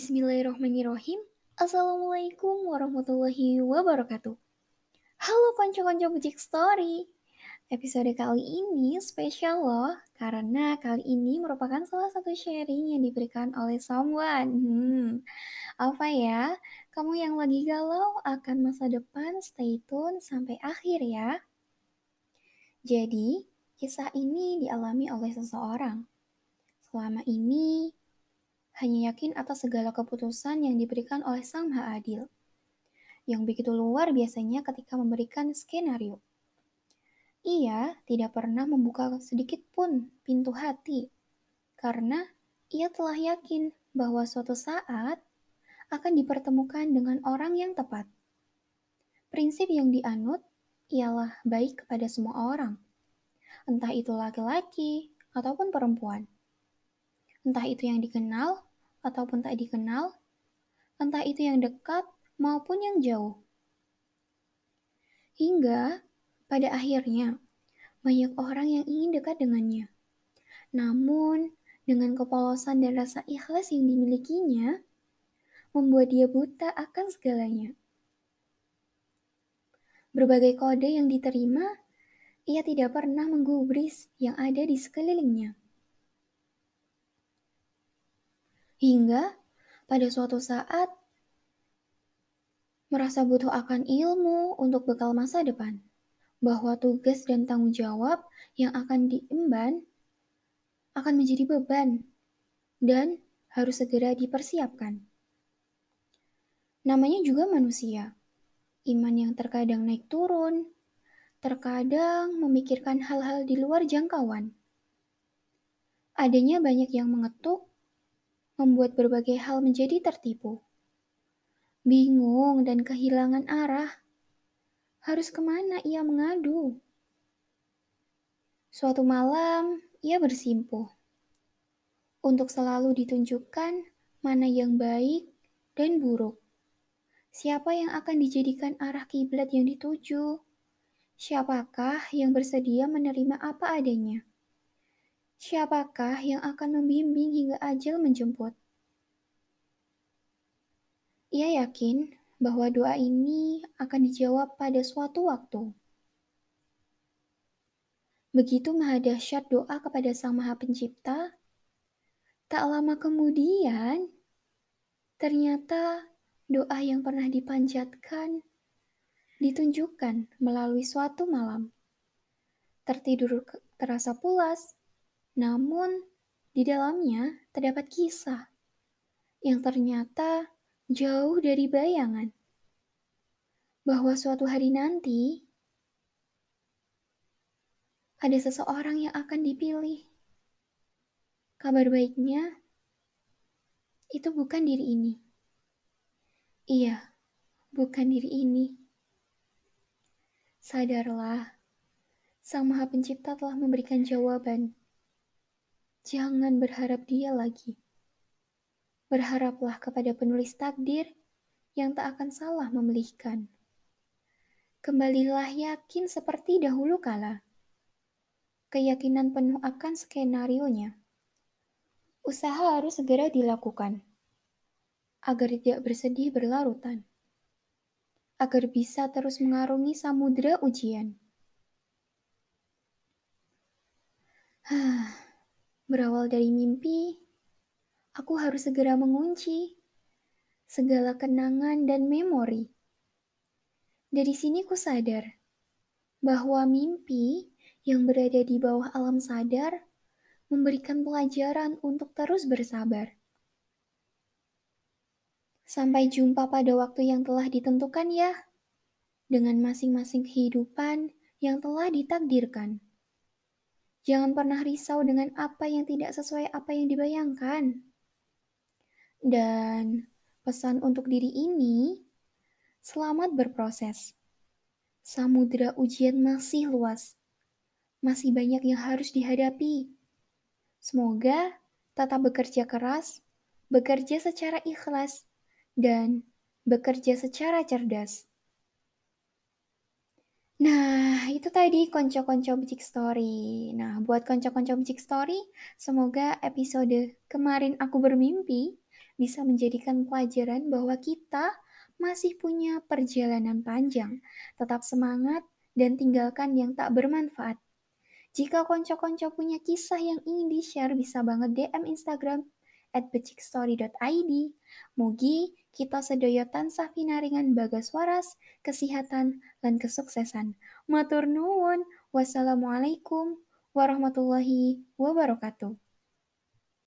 Bismillahirrahmanirrahim. Assalamualaikum warahmatullahi wabarakatuh. Halo konco-konco Bujik Story. Episode kali ini spesial loh, karena kali ini merupakan salah satu sharing yang diberikan oleh someone. Hmm, apa ya? Kamu yang lagi galau akan masa depan, stay tune sampai akhir ya. Jadi, kisah ini dialami oleh seseorang. Selama ini, hanya yakin atas segala keputusan yang diberikan oleh Sang Maha Adil, yang begitu luar biasanya ketika memberikan skenario. Ia tidak pernah membuka sedikit pun pintu hati, karena ia telah yakin bahwa suatu saat akan dipertemukan dengan orang yang tepat. Prinsip yang dianut ialah baik kepada semua orang, entah itu laki-laki ataupun perempuan. Entah itu yang dikenal ataupun tak dikenal, entah itu yang dekat maupun yang jauh. Hingga pada akhirnya banyak orang yang ingin dekat dengannya. Namun, dengan kepolosan dan rasa ikhlas yang dimilikinya, membuat dia buta akan segalanya. Berbagai kode yang diterima, ia tidak pernah menggubris yang ada di sekelilingnya. Hingga pada suatu saat merasa butuh akan ilmu untuk bekal masa depan, bahwa tugas dan tanggung jawab yang akan diemban akan menjadi beban dan harus segera dipersiapkan. Namanya juga manusia, iman yang terkadang naik turun, terkadang memikirkan hal-hal di luar jangkauan. Adanya banyak yang mengetuk membuat berbagai hal menjadi tertipu. Bingung dan kehilangan arah. Harus ke mana ia mengadu? Suatu malam, ia bersimpuh. Untuk selalu ditunjukkan mana yang baik dan buruk. Siapa yang akan dijadikan arah kiblat yang dituju? Siapakah yang bersedia menerima apa adanya? Siapakah yang akan membimbing hingga ajal menjemput? Ia yakin bahwa doa ini akan dijawab pada suatu waktu. Begitu maha dahsyat doa kepada Sang Maha Pencipta, tak lama kemudian ternyata doa yang pernah dipanjatkan ditunjukkan melalui suatu malam. Tertidur terasa pulas, namun, di dalamnya terdapat kisah yang ternyata jauh dari bayangan bahwa suatu hari nanti ada seseorang yang akan dipilih. Kabar baiknya, itu bukan diri ini. Iya, bukan diri ini. Sadarlah, Sang Maha Pencipta telah memberikan jawaban Jangan berharap dia lagi. Berharaplah kepada penulis takdir yang tak akan salah memilihkan. Kembalilah yakin seperti dahulu kala. Keyakinan penuh akan skenario-nya. Usaha harus segera dilakukan agar tidak bersedih berlarutan. Agar bisa terus mengarungi samudera ujian. Hah. Berawal dari mimpi, aku harus segera mengunci segala kenangan dan memori. Dari sini ku sadar bahwa mimpi yang berada di bawah alam sadar memberikan pelajaran untuk terus bersabar. Sampai jumpa pada waktu yang telah ditentukan ya, dengan masing-masing kehidupan yang telah ditakdirkan. Jangan pernah risau dengan apa yang tidak sesuai apa yang dibayangkan. Dan pesan untuk diri ini, selamat berproses. Samudra ujian masih luas. Masih banyak yang harus dihadapi. Semoga tetap bekerja keras, bekerja secara ikhlas, dan bekerja secara cerdas. Nah, itu tadi konco-konco Bicik Story. Nah, buat konco-konco Bicik Story, semoga episode kemarin aku bermimpi bisa menjadikan pelajaran bahwa kita masih punya perjalanan panjang. Tetap semangat dan tinggalkan yang tak bermanfaat. Jika konco-konco punya kisah yang ingin di-share, bisa banget DM Instagram at becikstory.id. Mugi kita sedoyo tansah pinaringan bagas waras, kesehatan, dan kesuksesan. Matur nuwun. Wassalamualaikum warahmatullahi wabarakatuh.